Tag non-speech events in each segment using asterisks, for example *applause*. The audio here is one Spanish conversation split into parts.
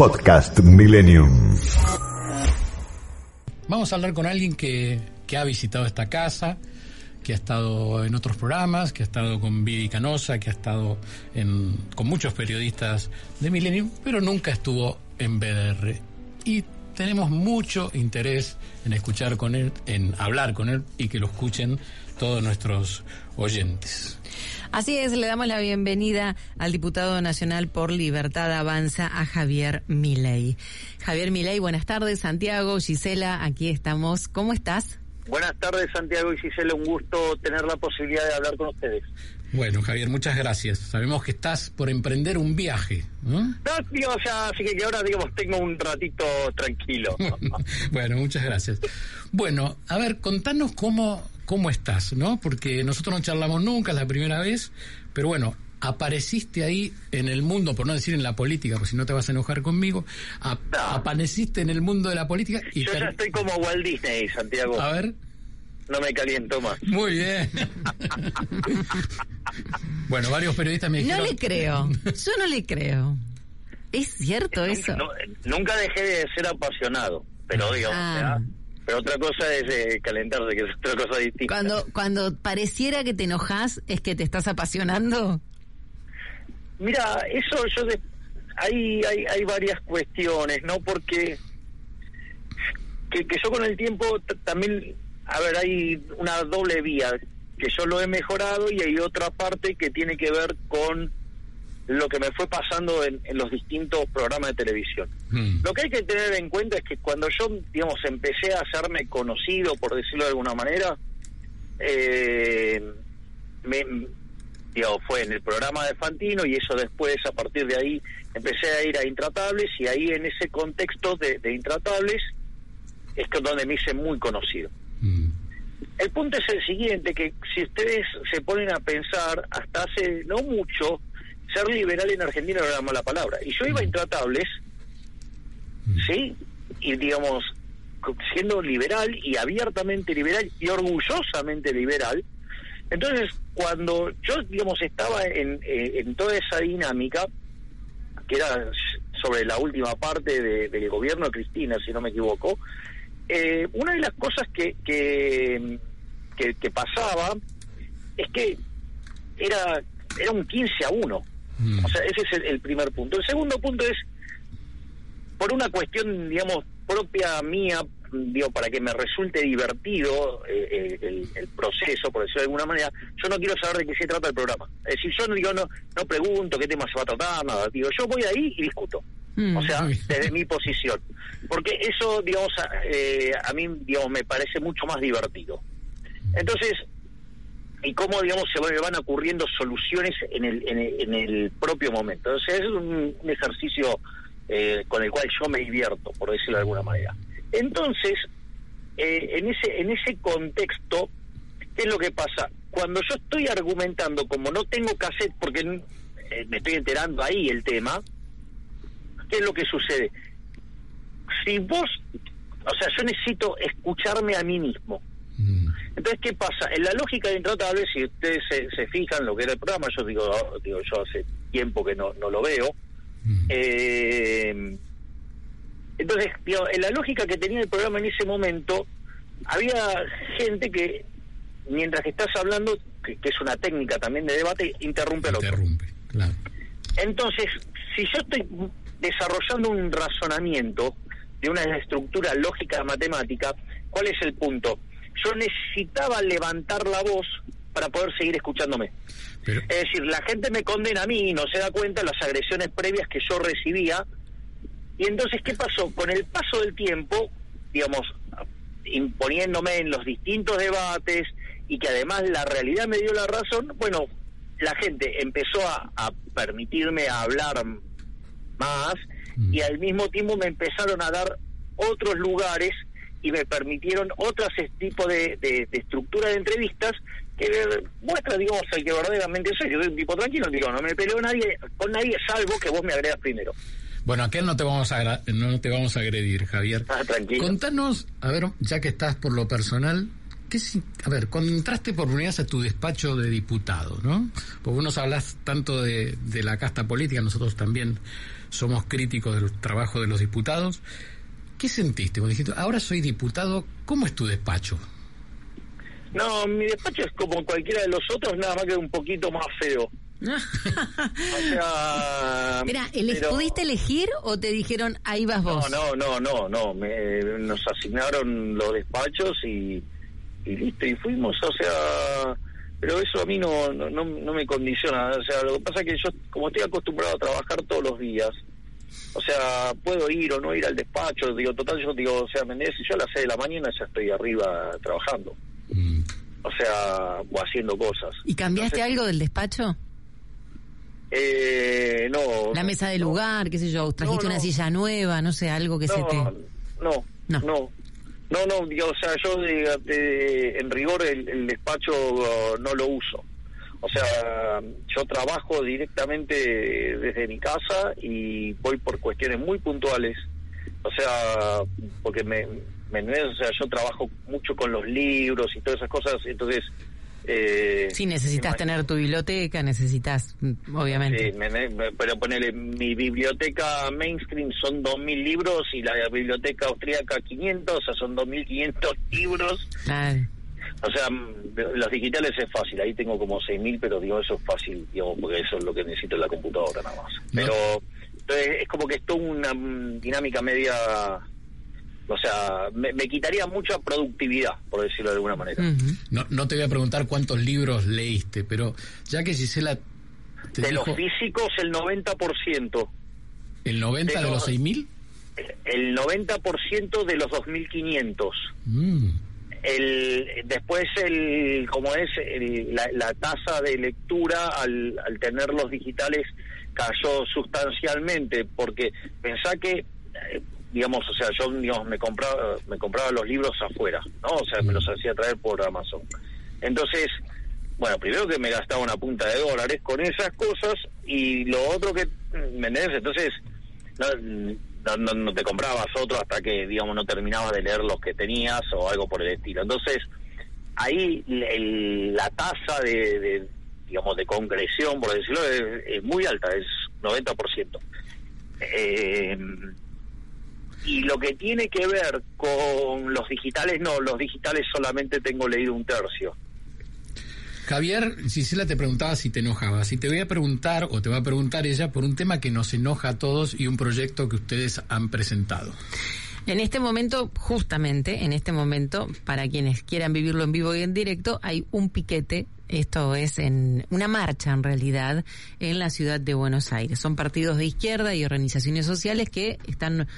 Podcast Millennium. Vamos a hablar con alguien que, que ha visitado esta casa, que ha estado en otros programas, que ha estado con Vivi Canosa, que ha estado en, con muchos periodistas de Millennium, pero nunca estuvo en BDR. Y tenemos mucho interés en escuchar con él, en hablar con él y que lo escuchen todos nuestros oyentes. Así es, le damos la bienvenida al diputado nacional por Libertad Avanza, a Javier Milei. Javier Milei, buenas tardes. Santiago, Gisela, aquí estamos. ¿Cómo estás? Buenas tardes, Santiago y Gisela. Un gusto tener la posibilidad de hablar con ustedes. Bueno, Javier, muchas gracias. Sabemos que estás por emprender un viaje. ¿no? No, ya, así que ahora, digamos, tengo un ratito tranquilo. *laughs* bueno, muchas gracias. Bueno, a ver, contanos cómo, cómo estás, ¿no? Porque nosotros no charlamos nunca, es la primera vez, pero bueno, apareciste ahí en el mundo, por no decir en la política, porque si no te vas a enojar conmigo, ap- No. apareciste en el mundo de la política y... Yo ya estoy como Walt Disney, Santiago. A ver, No me caliento más. muy bien. *laughs* bueno, varios periodistas me No dijeron... le creo. Yo no le creo. ¿Es cierto eso? No, nunca dejé de ser apasionado, pero digamos, Ah. ¿verdad? Pero otra cosa es eh, calentarse, que es otra cosa distinta. Cuando, cuando pareciera que te enojas, ¿es que te estás apasionando? Mira, eso yo de, hay, hay hay varias cuestiones, ¿no? Porque que, que yo con el tiempo también, a ver, hay una doble vía, que yo lo he mejorado y hay otra parte que tiene que ver con lo que me fue pasando en, en los distintos programas de televisión. Mm, Lo que hay que tener en cuenta es que cuando yo, digamos, empecé a hacerme conocido, por decirlo de alguna manera, eh, me, digamos, fue en el programa de Fantino y eso después, a partir de ahí, empecé a ir a Intratables y ahí en ese contexto de, de Intratables es que donde me hice muy conocido. mm. El punto es el siguiente, que si ustedes se ponen a pensar, hasta hace no mucho, ser liberal en Argentina era mala palabra. Y yo iba a Intratables, ¿sí? Y digamos, siendo liberal y abiertamente liberal y orgullosamente liberal. Entonces, cuando yo, digamos, estaba en, eh, en toda esa dinámica, que era sobre la última parte de- del gobierno de Cristina, si no me equivoco, eh, una de las cosas que, que, que, que pasaba es que era, era un 15 a 1. Mm. O sea, ese es el, el primer punto. El segundo punto es, por una cuestión, digamos, propia mía, digo, para que me resulte divertido eh, eh, el, el proceso, por decirlo de alguna manera, yo no quiero saber de qué se trata el programa. Es decir, yo no digo, no, no pregunto qué tema se va a tratar, nada. Digo, yo voy ahí y discuto. Mm. O sea, desde mi posición. Porque eso, digamos, a, eh, a mí, digamos, me parece mucho más divertido. Entonces, y cómo, digamos, se van- ocurriendo soluciones en el, en el, en el propio momento. O es un, un ejercicio eh, con el cual yo me divierto, por decirlo de alguna manera. Entonces, eh, en ese en ese contexto, ¿qué es lo que pasa? Cuando yo estoy argumentando, como no tengo cassette, porque eh, me estoy enterando ahí el tema, ¿qué es lo que sucede? Si vos, o sea, yo necesito escucharme a mí mismo. Mm. Entonces, ¿qué pasa? En la lógica de Intratable, si ustedes se, se fijan lo que era el programa, yo digo, digo yo hace tiempo que no, no lo veo. Mm. Eh, entonces, digo, en la lógica que tenía el programa en ese momento, había gente que, mientras que estás hablando, que, que es una técnica también de debate, interrumpe otro. Interrumpe, claro. Entonces, si yo estoy desarrollando un razonamiento de una estructura lógica matemática, ¿cuál es el punto? Yo necesitaba levantar la voz para poder seguir escuchándome. Pero, Es decir, la gente me condena a mí y no se da cuenta de las agresiones previas que yo recibía. Y entonces, ¿qué pasó? Con el paso del tiempo, digamos, imponiéndome en los distintos debates y que además la realidad me dio la razón, bueno, la gente empezó a, a permitirme hablar más Mm. y al mismo tiempo me empezaron a dar otros lugares y me permitieron otros tipos de, de, de estructura de entrevistas que muestra, digamos, el que verdaderamente soy. Yo soy un tipo tranquilo, digo, no me peleo nadie, con nadie salvo que vos me agregas primero. bueno, aquel no te vamos a no te vamos a agredir, Javier. Ah, tranquilo. Contanos, a ver, ya que estás por lo personal, ¿qué si- a ver, cuando entraste por primera vez a tu despacho de diputado, ¿no? Porque vos nos hablas tanto de, de la casta política, nosotros también somos críticos del trabajo de los diputados. ¿Qué sentiste? Cuando dijiste, ahora soy diputado, ¿cómo es tu despacho? No, mi despacho es como cualquiera de los otros, nada más que un poquito más feo. *laughs* O sea... Mira, ¿ele- pero- ¿pudiste elegir o te dijeron ahí vas No, vos? no, no, no, no. Me, nos asignaron los despachos y, y listo, y fuimos. O sea, pero eso a mí no, no, no, no me condiciona. O sea, lo que pasa es que yo, como estoy acostumbrado a trabajar todos los días, o sea, puedo ir o no ir al despacho. Digo, total, yo digo, o sea, ¿me entendés? Yo a las 6 de la mañana ya estoy arriba trabajando. Mm. O sea, o haciendo cosas. ¿Y cambiaste Entonces, algo del despacho? Eh, no. La mesa de no. lugar, qué sé yo, trajiste No, no. una silla nueva, no sé, algo que se te... no, No. no, no, no, no, digo, o sea, yo de- de- en rigor el, el despacho uh, no lo uso. O sea, yo trabajo directamente desde mi casa y voy por cuestiones muy puntuales. O sea, porque me, me o sea, yo trabajo mucho con los libros y todas esas cosas, entonces eh, Sí, necesitas tener tu biblioteca, necesitas, mm, obviamente. Sí, me- me- pero ponele, mi biblioteca mainstream son 2.000 libros y la biblioteca austríaca 500, o sea, son 2.500 libros. Claro. O sea, mm, los digitales es fácil, ahí tengo como 6.000, pero digo, eso es fácil, digo, porque eso es lo que necesito en la computadora nada más. No. Pero entonces, es como que es toda una mm, dinámica media... O sea, me, me quitaría mucha productividad, por decirlo de alguna manera. No, no te voy a preguntar cuántos libros leíste, pero ya que Gisela te de dijo los físicos, el 90%. el 90 de de los los- 6000, El 90% de los 2.500. mm, el después el como es el- la, la tasa de lectura al, al tener los digitales cayó sustancialmente porque pensá que eh, digamos o sea yo digamos me compraba me compraba los libros afuera no o sea me los hacía traer por Amazon. Entonces bueno primero que me gastaba una punta de dólares con esas cosas y lo otro que me entendés entonces no, no, no, te comprabas otro hasta que, digamos, no terminabas de leer los que tenías o algo por el estilo. Entonces, ahí el- la tasa de, de, digamos, de concreción, por decirlo, es, es muy alta, es 90%. Eh, y lo que tiene que ver con los digitales, no, los digitales solamente tengo leído un tercio. Javier, Gisela te preguntaba si te enojaba. Si te voy a preguntar, o te va a preguntar ella, por un tema que nos enoja a todos y un proyecto que ustedes han presentado. En este momento, justamente, en este momento, para quienes quieran vivirlo en vivo y en directo, hay un piquete, esto es en una marcha en realidad, en la ciudad de Buenos Aires. Son partidos de izquierda y organizaciones sociales que están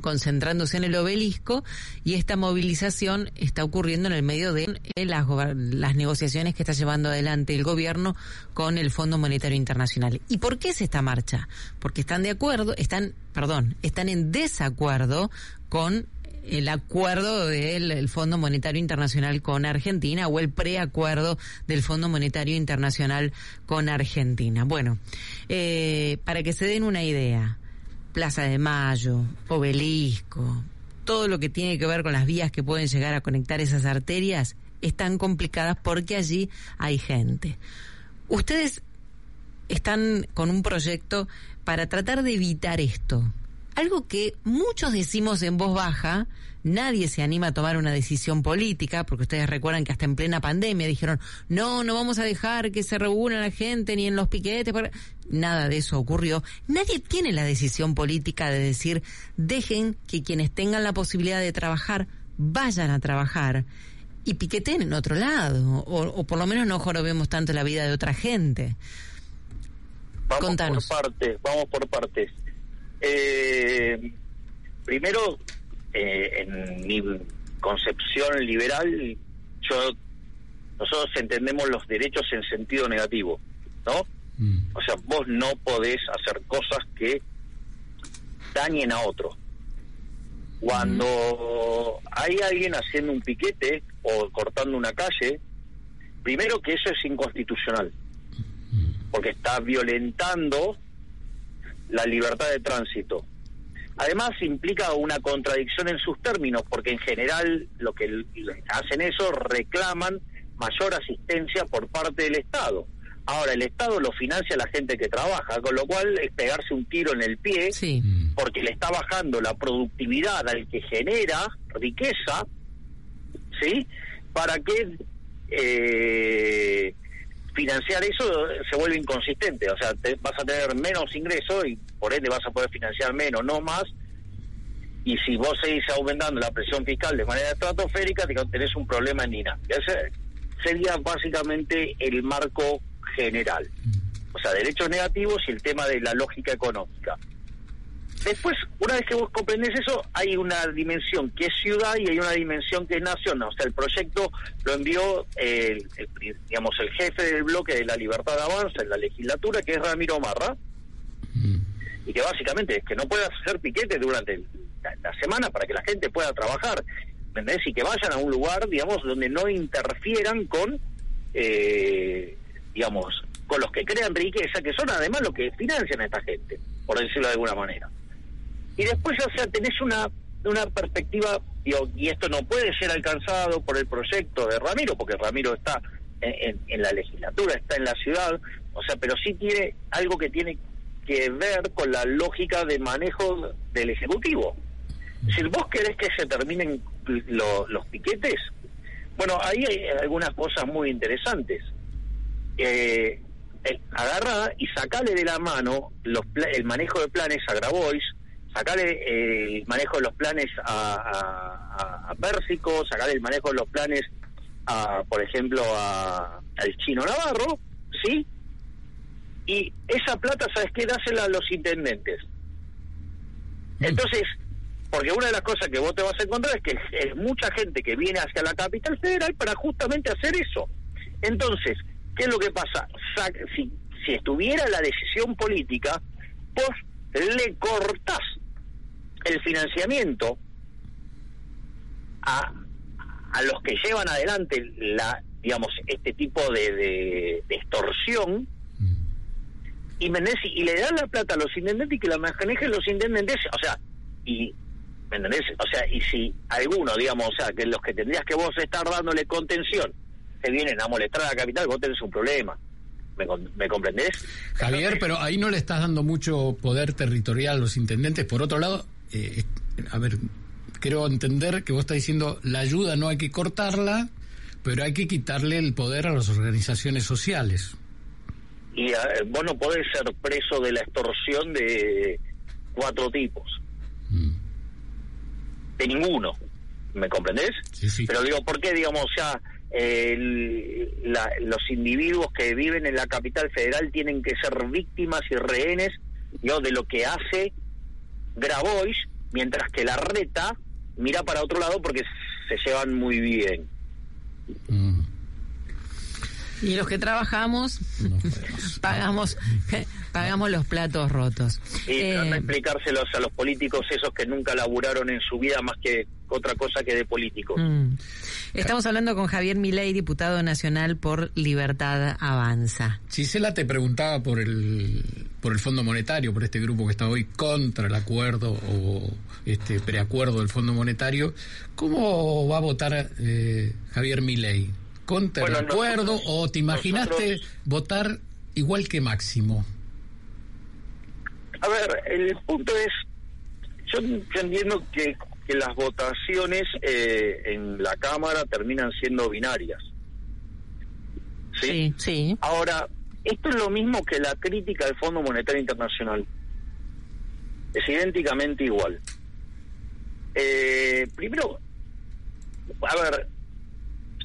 concentrándose en el obelisco y esta movilización está ocurriendo en el medio de eh, las, las negociaciones que está llevando adelante el gobierno con el Fondo Monetario Internacional. ¿Y por qué es esta marcha? Porque están de acuerdo, están, perdón, están en desacuerdo con el acuerdo del el Fondo Monetario Internacional con Argentina o el preacuerdo del Fondo Monetario Internacional con Argentina. Bueno, eh, para que se den una idea, Plaza de Mayo, Obelisco, todo lo que tiene que ver con las vías que pueden llegar a conectar esas arterias están complicadas porque allí hay gente. Ustedes están con un proyecto para tratar de evitar esto. Algo que muchos decimos en voz baja, nadie se anima a tomar una decisión política, porque ustedes recuerdan que hasta en plena pandemia dijeron, no, no vamos a dejar que se reúna la gente ni en los piquetes. para-". Nada de eso ocurrió. Nadie tiene la decisión política de decir, dejen que quienes tengan la posibilidad de trabajar, vayan a trabajar y piqueten en otro lado, o, o por lo menos no jorobemos tanto la vida de otra gente. Vamos Contanos. por partes, vamos por partes. Eh, primero, eh, en mi concepción liberal, yo nosotros entendemos los derechos en sentido negativo, ¿no? Mm. O sea, vos no podés hacer cosas que dañen a otro. Cuando hay alguien haciendo un piquete o cortando una calle, primero que eso es inconstitucional, porque está violentando la libertad de tránsito. Además implica una contradicción en sus términos, porque en general lo que hacen eso reclaman mayor asistencia por parte del Estado. Ahora, el Estado lo financia la gente que trabaja, con lo cual es pegarse un tiro en el pie, Sí. Porque le está bajando la productividad al que genera riqueza, ¿sí? Para que eh, financiar eso se vuelve inconsistente, o sea, vas a tener menos ingresos y por ende vas a poder financiar menos, no más. Y si vos seguís aumentando la presión fiscal de manera estratosférica, tenés un problema en dinámica. Ese sería básicamente el marco general. O sea, derechos negativos y el tema de la lógica económica. Después, una vez que vos comprendés eso, hay una dimensión que es ciudad y hay una dimensión que es nación. O sea, el proyecto lo envió el, digamos el jefe del bloque de la Libertad de Avanza en la legislatura, que es Ramiro Marra, Mm. y que básicamente es que no puedas hacer piquete durante la, la semana para que la gente pueda trabajar, ¿me entendés? Y que vayan a un lugar, digamos, donde no interfieran con, eh, digamos, con los que crean riqueza, que son además los que financian a esta gente, por decirlo de alguna manera. Y después, o sea, tenés una, una perspectiva, y esto no puede ser alcanzado por el proyecto de Ramiro, porque Ramiro está en, la legislatura, está en la ciudad, o sea, pero sí tiene algo que tiene que ver con la lógica de manejo del Ejecutivo. Decir, vos querés que se terminen lo- los piquetes, bueno, ahí hay algunas cosas muy interesantes. Eh, eh, agarra y sacale de la mano los el manejo de planes a Grabois, sacale eh, el manejo de los planes a, a, Pérsico, sacale el manejo de los planes a, por ejemplo, a, al chino Navarro, ¿sí? Y esa plata, ¿sabes qué? Dásela a los intendentes. Entonces, porque una de las cosas que vos te vas a encontrar es que es mucha gente que viene hacia la capital federal para justamente hacer eso. Entonces, ¿qué es lo que pasa? Sa- Si, si estuviera la decisión política, vos le cortás el financiamiento a, a los que llevan adelante la digamos este tipo de, de- de extorsión Mm. y, ¿me entendés? y le dan la plata a los intendentes y que la manejen los intendentes, o sea, y ¿me entendés? O sea, y si alguno, digamos, o sea, que los que tendrías que vos estar dándole contención te vienen a molestar a la capital, vos tenés un problema. ¿Me, me comprendés? Javier, pero ahí no le estás dando mucho poder territorial a los intendentes. Por otro lado, eh, a ver, quiero entender que vos estás diciendo la ayuda no hay que cortarla, pero hay que quitarle el poder a las organizaciones sociales. Y eh, vos no podés ser preso de la extorsión de cuatro tipos, Mm. de ninguno. ¿Me comprendés? Sí, sí. Pero digo, ¿por qué, digamos, o el- la- los individuos que viven en la capital federal tienen que ser víctimas y rehenes digo, de lo que hace Grabois, mientras que la reta mira para otro lado porque se llevan muy bien? Mm. Y los que trabajamos, No *laughs* pagamos, *laughs* pagamos los platos rotos. Y Eh, trata de explicárselos a los políticos esos que nunca laburaron en su vida más que otra cosa que de políticos. Mm. Estamos hablando con Javier Milei, diputado nacional por Libertad Avanza. Gisela te preguntaba por el por el Fondo Monetario, por este grupo que está hoy contra el acuerdo o este preacuerdo del Fondo Monetario. ¿Cómo va a votar eh, Javier Milei? ¿Contra Bueno, el acuerdo nosotros- o te imaginaste nosotros- votar igual que Máximo? A ver, el punto es, yo, yo entiendo que, que las votaciones eh, en la Cámara terminan siendo binarias. ¿Sí? Sí, sí. Ahora, esto es lo mismo que la crítica al Fondo Monetario Internacional. Es idénticamente igual. Eh, primero, a ver,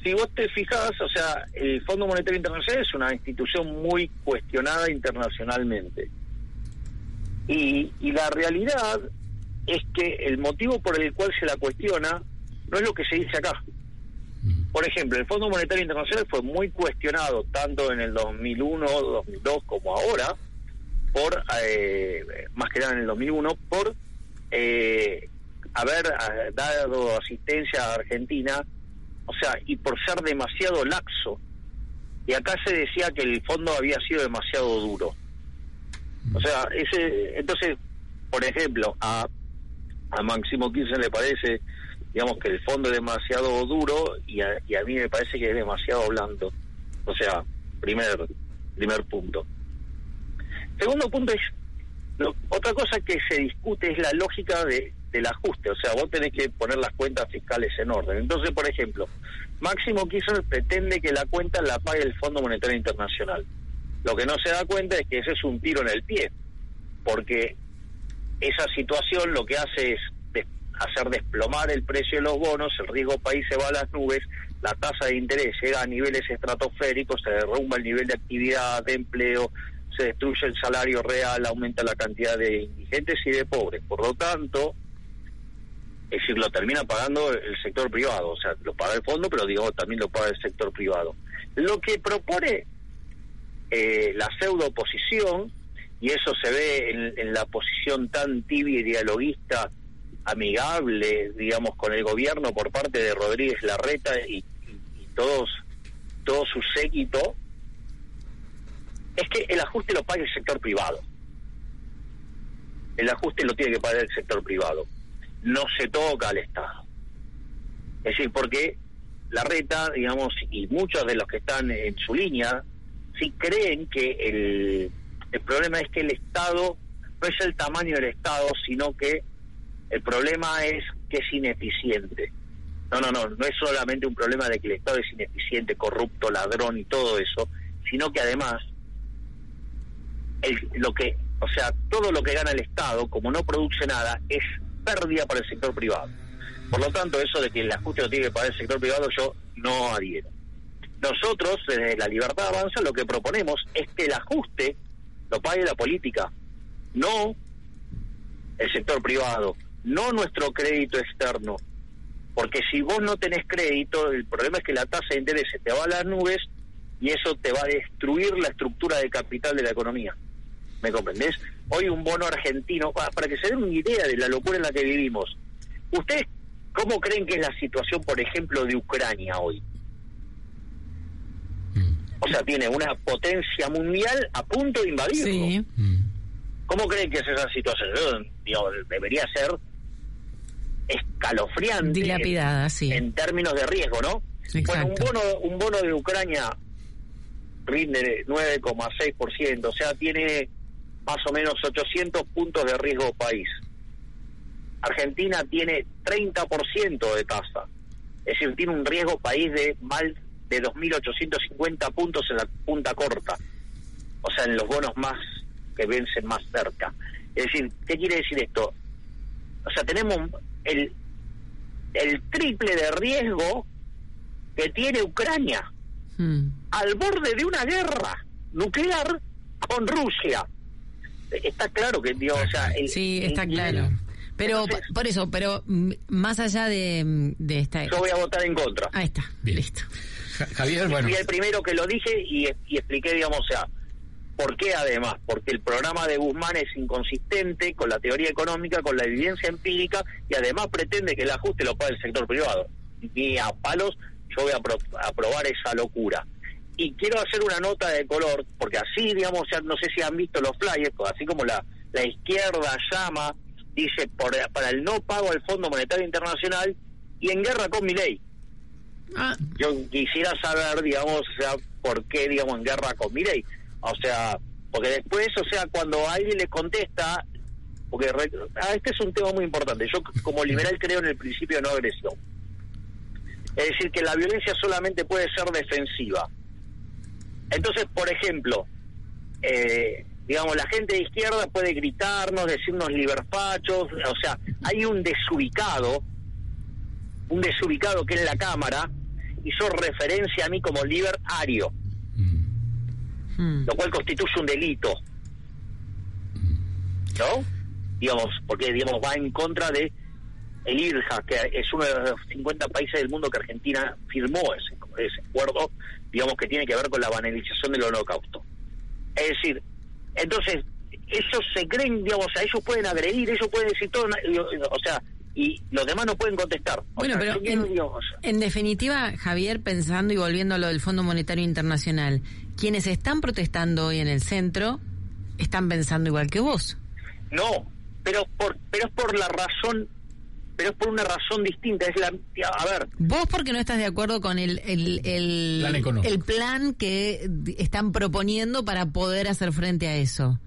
si vos te fijas, o sea, el Fondo Monetario Internacional es una institución muy cuestionada internacionalmente. Y, y la realidad es que el motivo por el cual se la cuestiona no es lo que se dice acá. Por ejemplo, el Fondo Monetario Internacional fue muy cuestionado tanto en el 2001, 2002 como ahora, por eh, más que nada en el 2001, por eh, haber eh, dado asistencia a Argentina, o sea, y por ser demasiado laxo. Y acá se decía que el fondo había sido demasiado duro. O sea, ese, entonces, por ejemplo, a a Máximo Kirchner le parece, digamos, que el fondo es demasiado duro y a, y a mí me parece que es demasiado blando. O sea, primer, primer punto. Segundo punto es, lo- otra cosa que se discute es la lógica de, del ajuste, o sea, vos tenés que poner las cuentas fiscales en orden. Entonces, por ejemplo, Máximo Kirchner pretende que la cuenta la pague el Fondo Monetario Internacional. Lo que no se da cuenta es que ese es un tiro en el pie, porque esa situación lo que hace es hacer desplomar el precio de los bonos, el riesgo país se va a las nubes, la tasa de interés llega a niveles estratosféricos, se derrumba el nivel de actividad, de empleo, se destruye el salario real, aumenta la cantidad de indigentes y de pobres. Por lo tanto, es decir, lo termina pagando el sector privado, o sea, lo paga el fondo, pero digo, también lo paga el sector privado. Lo que propone eh, la pseudo oposición, y eso se ve en, la posición tan tibia y dialoguista, amigable, digamos, con el gobierno por parte de Rodríguez Larreta y, y- y todos, todo su séquito, es que el ajuste lo paga el sector privado. El ajuste lo tiene que pagar el sector privado. No se toca al Estado. Es decir, porque la reta, digamos, y muchos de los que están en su línea, sí creen que el, el problema es que el Estado no es el tamaño del Estado, sino que el problema es que es ineficiente. No, no, no, no es solamente un problema de que el Estado es ineficiente, corrupto, ladrón y todo eso, sino que además lo que, o sea, todo lo que gana el Estado, como no produce nada, es pérdida para el sector privado. Por lo tanto, eso de que el ajuste lo tiene que pagar el sector privado, yo no adhiero. Nosotros, desde la Libertad Avanza, lo que proponemos es que el ajuste lo pague la política, no el sector privado, no nuestro crédito externo. Porque si vos no tenés crédito, el problema es que la tasa de interés se te va a las nubes y eso te va a destruir la estructura de capital de la economía. ¿Me comprendés? Hoy un bono argentino, pa- para que se den una idea de la locura en la que vivimos, ¿ustedes cómo creen que es la situación, por ejemplo, de Ucrania hoy? O sea, tiene una potencia mundial a punto de invadirlo. Sí. Mm. ¿Cómo creen que es esa situación? Yo, digo, debería ser escalofriante Dilapidada, sí. en términos de riesgo, ¿no? Bueno, un bono, un bono de Ucrania rinde 9,6%, o sea, tiene más o menos 800 puntos de riesgo país. Argentina tiene 30% de tasa, es decir, tiene un riesgo país de mal de 2.850 puntos en la punta corta, o sea, en los bonos más que vencen más cerca. Es decir, ¿qué quiere decir esto? O sea, tenemos el, el triple de riesgo que tiene Ucrania Mm. al borde de una guerra nuclear con Rusia. Está claro que, digo, o sea, el- Sí, el- está claro. Pero Entonces- por eso, pero mm, más allá de, de esta... Yo voy a votar en contra. Ahí está, Bien. listo. Ja- Javier, bueno, Fui el primero que lo dije y, y expliqué, digamos, o sea, ¿por qué además? Porque el programa de Guzmán es inconsistente con la teoría económica, con la evidencia empírica y además pretende que el ajuste lo pague el sector privado. Y a palos yo voy a apro- aprobar esa locura. Y quiero hacer una nota de color, porque así, digamos, o sea, no sé si han visto los flyers, así como la, la izquierda llama, dice por, para el no pago al Fondo Monetario Internacional y en guerra con mi ley Ah, yo quisiera saber, digamos, o sea, por qué, digamos, en guerra con Mirei. O sea, porque después, o sea, cuando alguien le contesta, porque re- ah, este es un tema muy importante. Yo como liberal creo en el principio de no agresión. Es decir, que la violencia solamente puede ser defensiva. Entonces, por ejemplo, eh, digamos, la gente de izquierda puede gritarnos, decirnos liberfachos, o sea, hay un desubicado, un desubicado que en la Cámara hizo referencia a mí como liberario, mm, mm. lo cual constituye un delito. ¿No? Digamos, porque digamos va en contra de el IRJA, que es uno de los 50 países del mundo que Argentina firmó ese, ese acuerdo, digamos que tiene que ver con la banalización del holocausto. Es decir, entonces, ellos se creen, digamos, a ellos pueden agredir, ellos pueden decir todo, o sea, y los demás no pueden contestar. O Bueno, sea, pero en, definitiva, Javier, pensando y volviendo a lo del Fondo Monetario Internacional, quienes están protestando hoy en el centro están pensando igual que vos. No, pero por pero es por la razón pero es por una razón distinta. Es la, a ver, Vos porque no estás de acuerdo con el, el, el, Plan económico. el plan que están proponiendo para poder hacer frente a eso.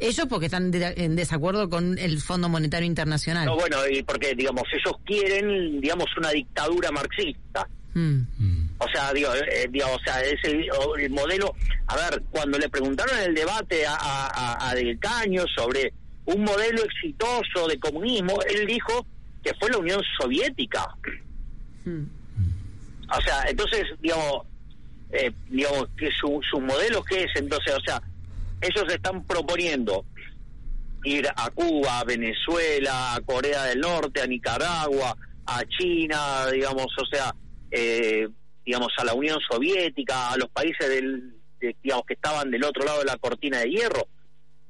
Ellos porque están de- en desacuerdo con el Fondo Monetario Internacional. no, bueno, y porque, digamos, ellos quieren, digamos, una dictadura marxista. Mm. O sea, digo, eh, digo, o sea, es el, modelo. A ver, cuando le preguntaron en el debate a, a, a- Del Caño sobre un modelo exitoso de comunismo, él dijo que fue la Unión Soviética. Mm. O sea, entonces, digamos, eh, digamos que su, su modelo qué es entonces, o sea, ellos están proponiendo ir a Cuba, a Venezuela, a Corea del Norte, a Nicaragua, a China, digamos, o sea, eh, digamos a la Unión Soviética, a los países del, de- digamos que estaban del otro lado de la cortina de hierro.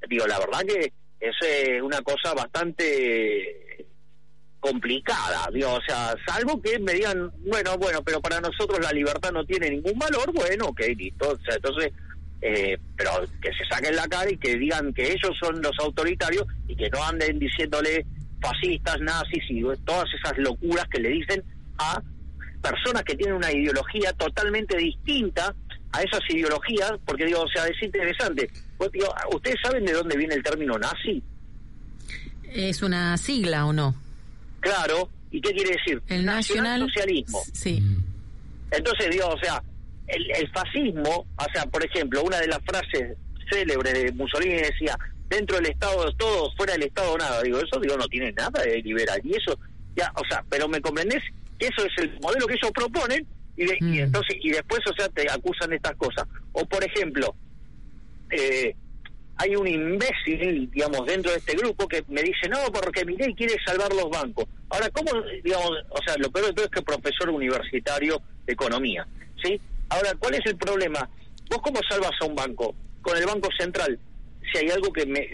Digo, la verdad que es eh, una cosa bastante complicada, digo, o sea, salvo que me digan, bueno, bueno, pero para nosotros la libertad no tiene ningún valor, bueno, ok, listo, o sea, entonces, eh, pero que se saquen la cara y que digan que ellos son los autoritarios y que no anden diciéndole fascistas, nazis y todas esas locuras que le dicen a personas que tienen una ideología totalmente distinta a esas ideologías, porque digo, o sea, es interesante. Pues, digo, ¿Ustedes saben de dónde viene el término nazi? ¿Es una sigla o no? Claro, ¿y qué quiere decir? El nacional socialismo. Sí. Entonces, digo, o sea, el, el fascismo, o sea, por ejemplo, una de las frases célebres de Mussolini decía, dentro del Estado todo, fuera del Estado nada. Digo, eso digo no tiene nada de liberal. Y eso, ya, o sea, pero me comprendés que eso es el modelo que ellos proponen y, de- y Mm. entonces y después, o sea, te acusan de estas cosas. O por ejemplo, eh, hay un imbécil, digamos, dentro de este grupo que me dice, no, porque Milei quiere salvar los bancos. Ahora, ¿cómo, digamos, o sea, lo peor de todo es que es profesor universitario de economía, ¿sí? Ahora, ¿cuál es el problema? ¿Vos cómo salvas a un banco? Con el Banco Central. Si hay algo que me,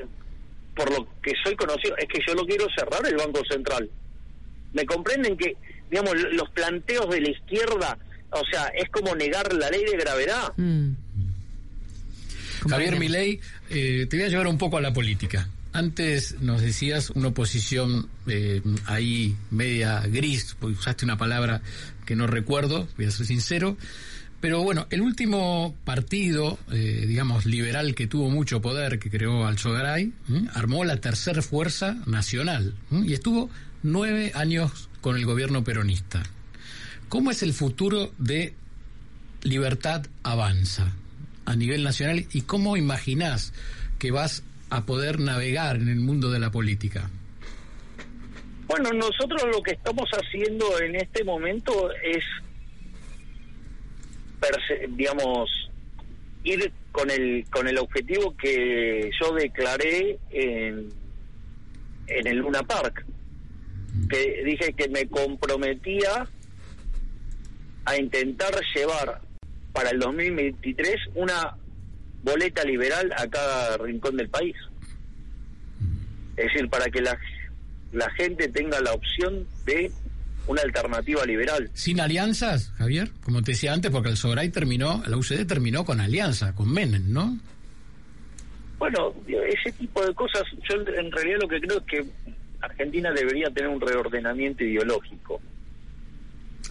por lo que soy conocido, es que yo lo quiero cerrar el Banco Central. ¿Me comprenden que, digamos, los planteos de la izquierda, o sea, es como negar la ley de gravedad? Mm. Javier. Milei, eh, te voy a llevar un poco a la política. Antes nos decías una oposición eh, ahí media gris, porque usaste una palabra que no recuerdo, voy a ser sincero. Pero bueno, el último partido, eh, digamos, liberal que tuvo mucho poder, que creó Alzogaray, armó la tercera fuerza nacional y estuvo nueve años con el gobierno peronista. ¿Cómo es el futuro de Libertad Avanza a nivel nacional y cómo imaginás que vas a poder navegar en el mundo de la política? Bueno, nosotros lo que estamos haciendo en este momento es, digamos, ir con el con el objetivo que yo declaré en, en el Luna Park, que dije que me comprometía a intentar llevar para el 2023 una boleta liberal a cada rincón del país. Es decir, para que la, la gente tenga la opción de una alternativa liberal. Sin alianzas, Javier, como te decía antes, porque el Sobray terminó, la UCD terminó con alianza, con Menem, ¿no? Bueno, ese tipo de cosas, yo en realidad lo que creo es que Argentina debería tener un reordenamiento ideológico.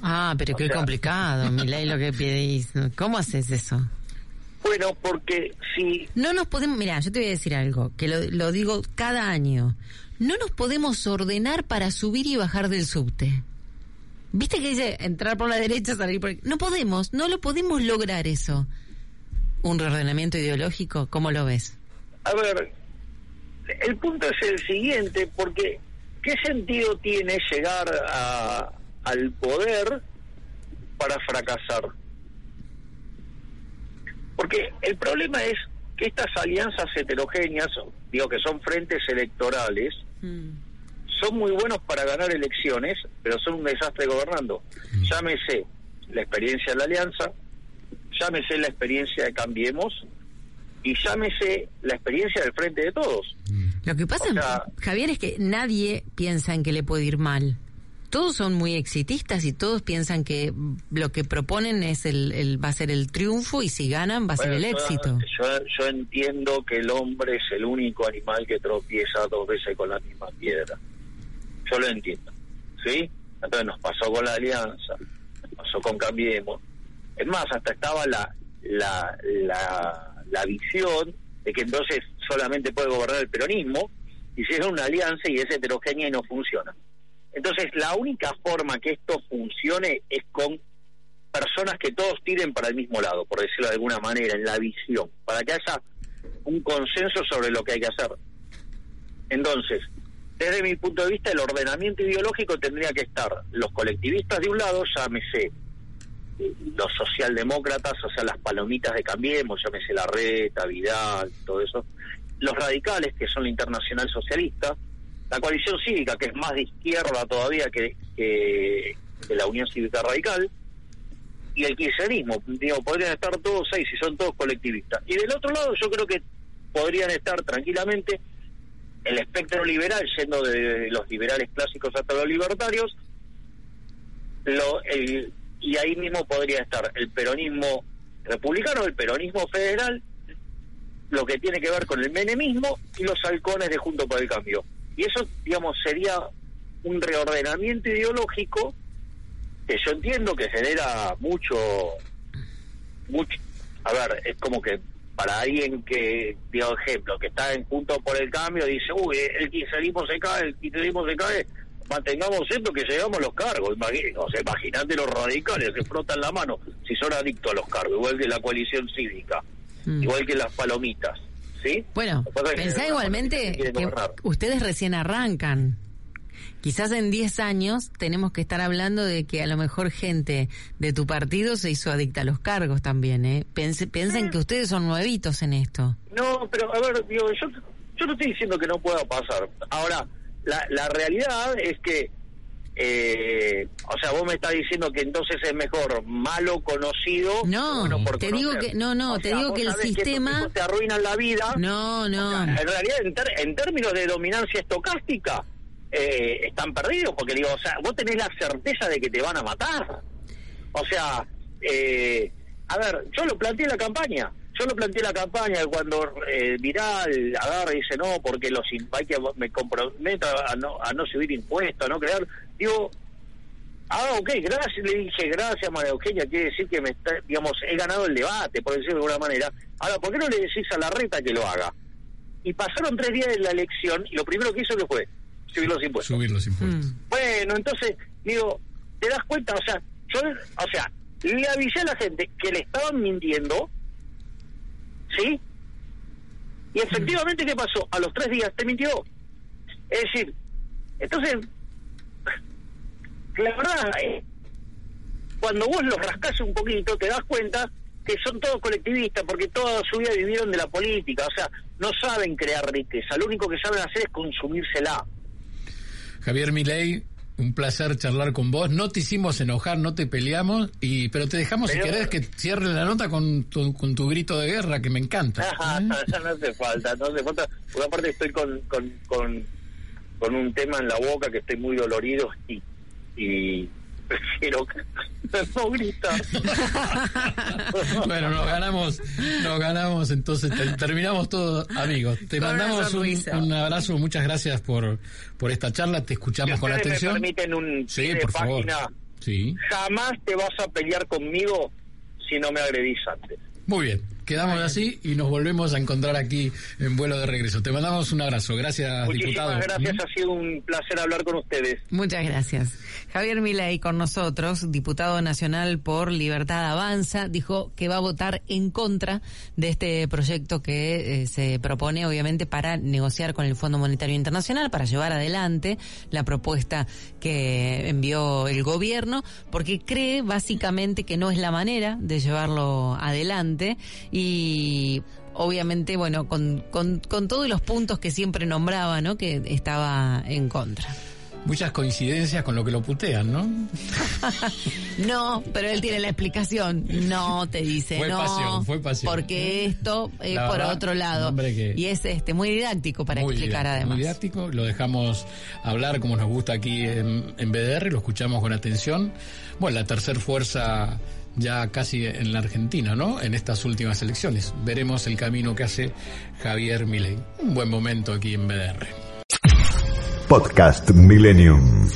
Ah, pero O qué sea- complicado, *laughs* Milei, lo que pedís. ¿Cómo haces eso? Bueno, porque si No nos podemos, mira, yo te voy a decir algo, que lo, lo digo cada año. No nos podemos ordenar para subir y bajar del subte. ¿Viste que dice entrar por la derecha, salir por... No podemos, no lo podemos lograr eso. ¿Un reordenamiento ideológico? ¿Cómo lo ves? A ver, el punto es el siguiente, porque ¿qué sentido tiene llegar a- al poder para fracasar? Porque el problema es que estas alianzas heterogéneas, digo que son frentes electorales, son muy buenos para ganar elecciones, pero son un desastre gobernando. Llámese la experiencia de la alianza, llámese la experiencia de Cambiemos y llámese la experiencia del Frente de Todos. Lo que pasa, O sea- Javier, es que nadie piensa en que le puede ir mal. Todos son muy exitistas y todos piensan que mm, lo que proponen es el, el- va a ser el triunfo y si ganan va a ser el yo- éxito. Yo, yo entiendo que el hombre es el único animal que tropieza dos veces con la misma piedra. Yo lo entiendo. ¿sí? Entonces nos pasó con la alianza, nos pasó con Cambiemos. Es más, hasta estaba la, la, la, la visión de que entonces solamente puede gobernar el peronismo es una alianza y es heterogénea y no funciona. Entonces, la única forma que esto funcione es con personas que todos tiren para el mismo lado, por decirlo de alguna manera, en la visión, para que haya un consenso sobre lo que hay que hacer. Entonces, desde mi punto de vista, el ordenamiento ideológico tendría que estar los colectivistas de un lado, llámese los socialdemócratas, o sea, las palomitas de Cambiemos, llámese la Reta, Vidal, todo eso, los radicales, que son la Internacional Socialista, la coalición cívica, que es más de izquierda todavía que, que, la Unión Cívica Radical, y el kirchnerismo, digo, podrían estar todos ahí si son todos colectivistas. Y del otro lado yo creo que podrían estar tranquilamente el espectro liberal, yendo de los liberales clásicos hasta los libertarios, lo, el, y ahí mismo podría estar el peronismo republicano, el peronismo federal, lo que tiene que ver con el menemismo y los halcones de Junto por el Cambio. Y eso, digamos, sería un reordenamiento ideológico que yo entiendo que genera mucho, mucho, a ver, es como que para alguien que, digo, ejemplo, que está en Junto por el Cambio, dice, uy, el kirchnerismo se cae, el kirchnerismo se cae, mantengamos esto que llegamos a los cargos. O sea, imagínate los radicales, se frotan la mano si son adictos a los cargos, igual que la coalición cívica, mm. igual que las palomitas. ¿Sí? Bueno, pensá igualmente que ustedes recién arrancan. Quizás en 10 años tenemos que estar hablando de que a lo mejor gente de tu partido se hizo adicta a los cargos también, ¿eh? piensen que ustedes son nuevitos en esto. No, pero a ver, digo, yo, yo no estoy diciendo que no pueda pasar. Ahora, la, la realidad es que, eh, o sea, vos me estás diciendo que entonces es mejor malo conocido. No, te digo que no, no, te digo que el sistema te arruinan la vida. No, no. en realidad, en, términos de dominancia estocástica, eh, están perdidos porque digo, o sea, vos tenés la certeza de que te van a matar. O sea, eh, a ver, yo lo planteé en la campaña. Yo lo planteé en la campaña cuando eh, Viral agarra y dice no, porque los hay que me comprometo a no, a no subir impuestos, a no crear. Digo, ah, ok, gracias, le dije, gracias María Eugenia, quiere decir que me está, digamos, he ganado el debate, por decirlo de alguna manera. Ahora, ¿por qué no le decís a la reta que lo haga? Y pasaron tres días de la elección y lo primero que hizo fue subir los impuestos. Subir los impuestos. Mm. Bueno, entonces, digo, ¿te das cuenta? O sea, yo, o sea, le avisé a la gente que le estaban mintiendo ¿Sí? Y efectivamente, ¿qué pasó? A los tres días te mintió. Es decir, entonces, la verdad, eh, cuando vos los rascás un poquito, te das cuenta que son todos colectivistas, porque toda su vida vivieron de la política, o sea, no saben crear riqueza, lo único que saben hacer es consumírsela. Javier Milei, un placer charlar con vos. No te hicimos enojar, no te peleamos, y pero te dejamos, si querés, que cierre la nota con tu, con tu grito de guerra, que me encanta. *laughs* no hace falta, no hace falta. Por una parte estoy con, con, con, con un tema en la boca que estoy muy dolorido y, y *laughs* prefiero no gritar. *laughs* bueno, nos ganamos, nos ganamos, entonces terminamos todos amigos. Te mandamos un, abrazo, muchas gracias por, por esta charla, te escuchamos con atención. me permiten un sí, por página, favor. Sí. jamás te vas a pelear conmigo si no me agredís antes. Muy bien. Quedamos así y nos volvemos a encontrar aquí en vuelo de regreso. Te mandamos un abrazo. Gracias, Muchísimas diputado. gracias, ¿Mm? ha sido un placer hablar con ustedes. Muchas gracias. Javier Milei con nosotros, diputado nacional por Libertad Avanza, dijo que va a votar en contra de este proyecto que eh, se propone, obviamente, para negociar con el Fondo Monetario Internacional, para llevar adelante la propuesta que envió el gobierno, porque cree básicamente que no es la manera de llevarlo adelante y obviamente, bueno, con, con, con todos los puntos que siempre nombraba, ¿no? Que estaba en contra muchas coincidencias con lo que lo putean, ¿no? *laughs* no, pero él tiene la explicación. No, te dice, fue no. Pasión, fue pasión. Porque esto es por otro lado. Y es este muy didáctico para explicar además. Muy didáctico, lo dejamos hablar como nos gusta aquí en, en BDR, lo escuchamos con atención. Bueno, la tercera fuerza ya casi en la Argentina, ¿no? En estas últimas elecciones. Veremos el camino que hace Javier Milei. Un buen momento aquí en BDR. Podcast Millennium.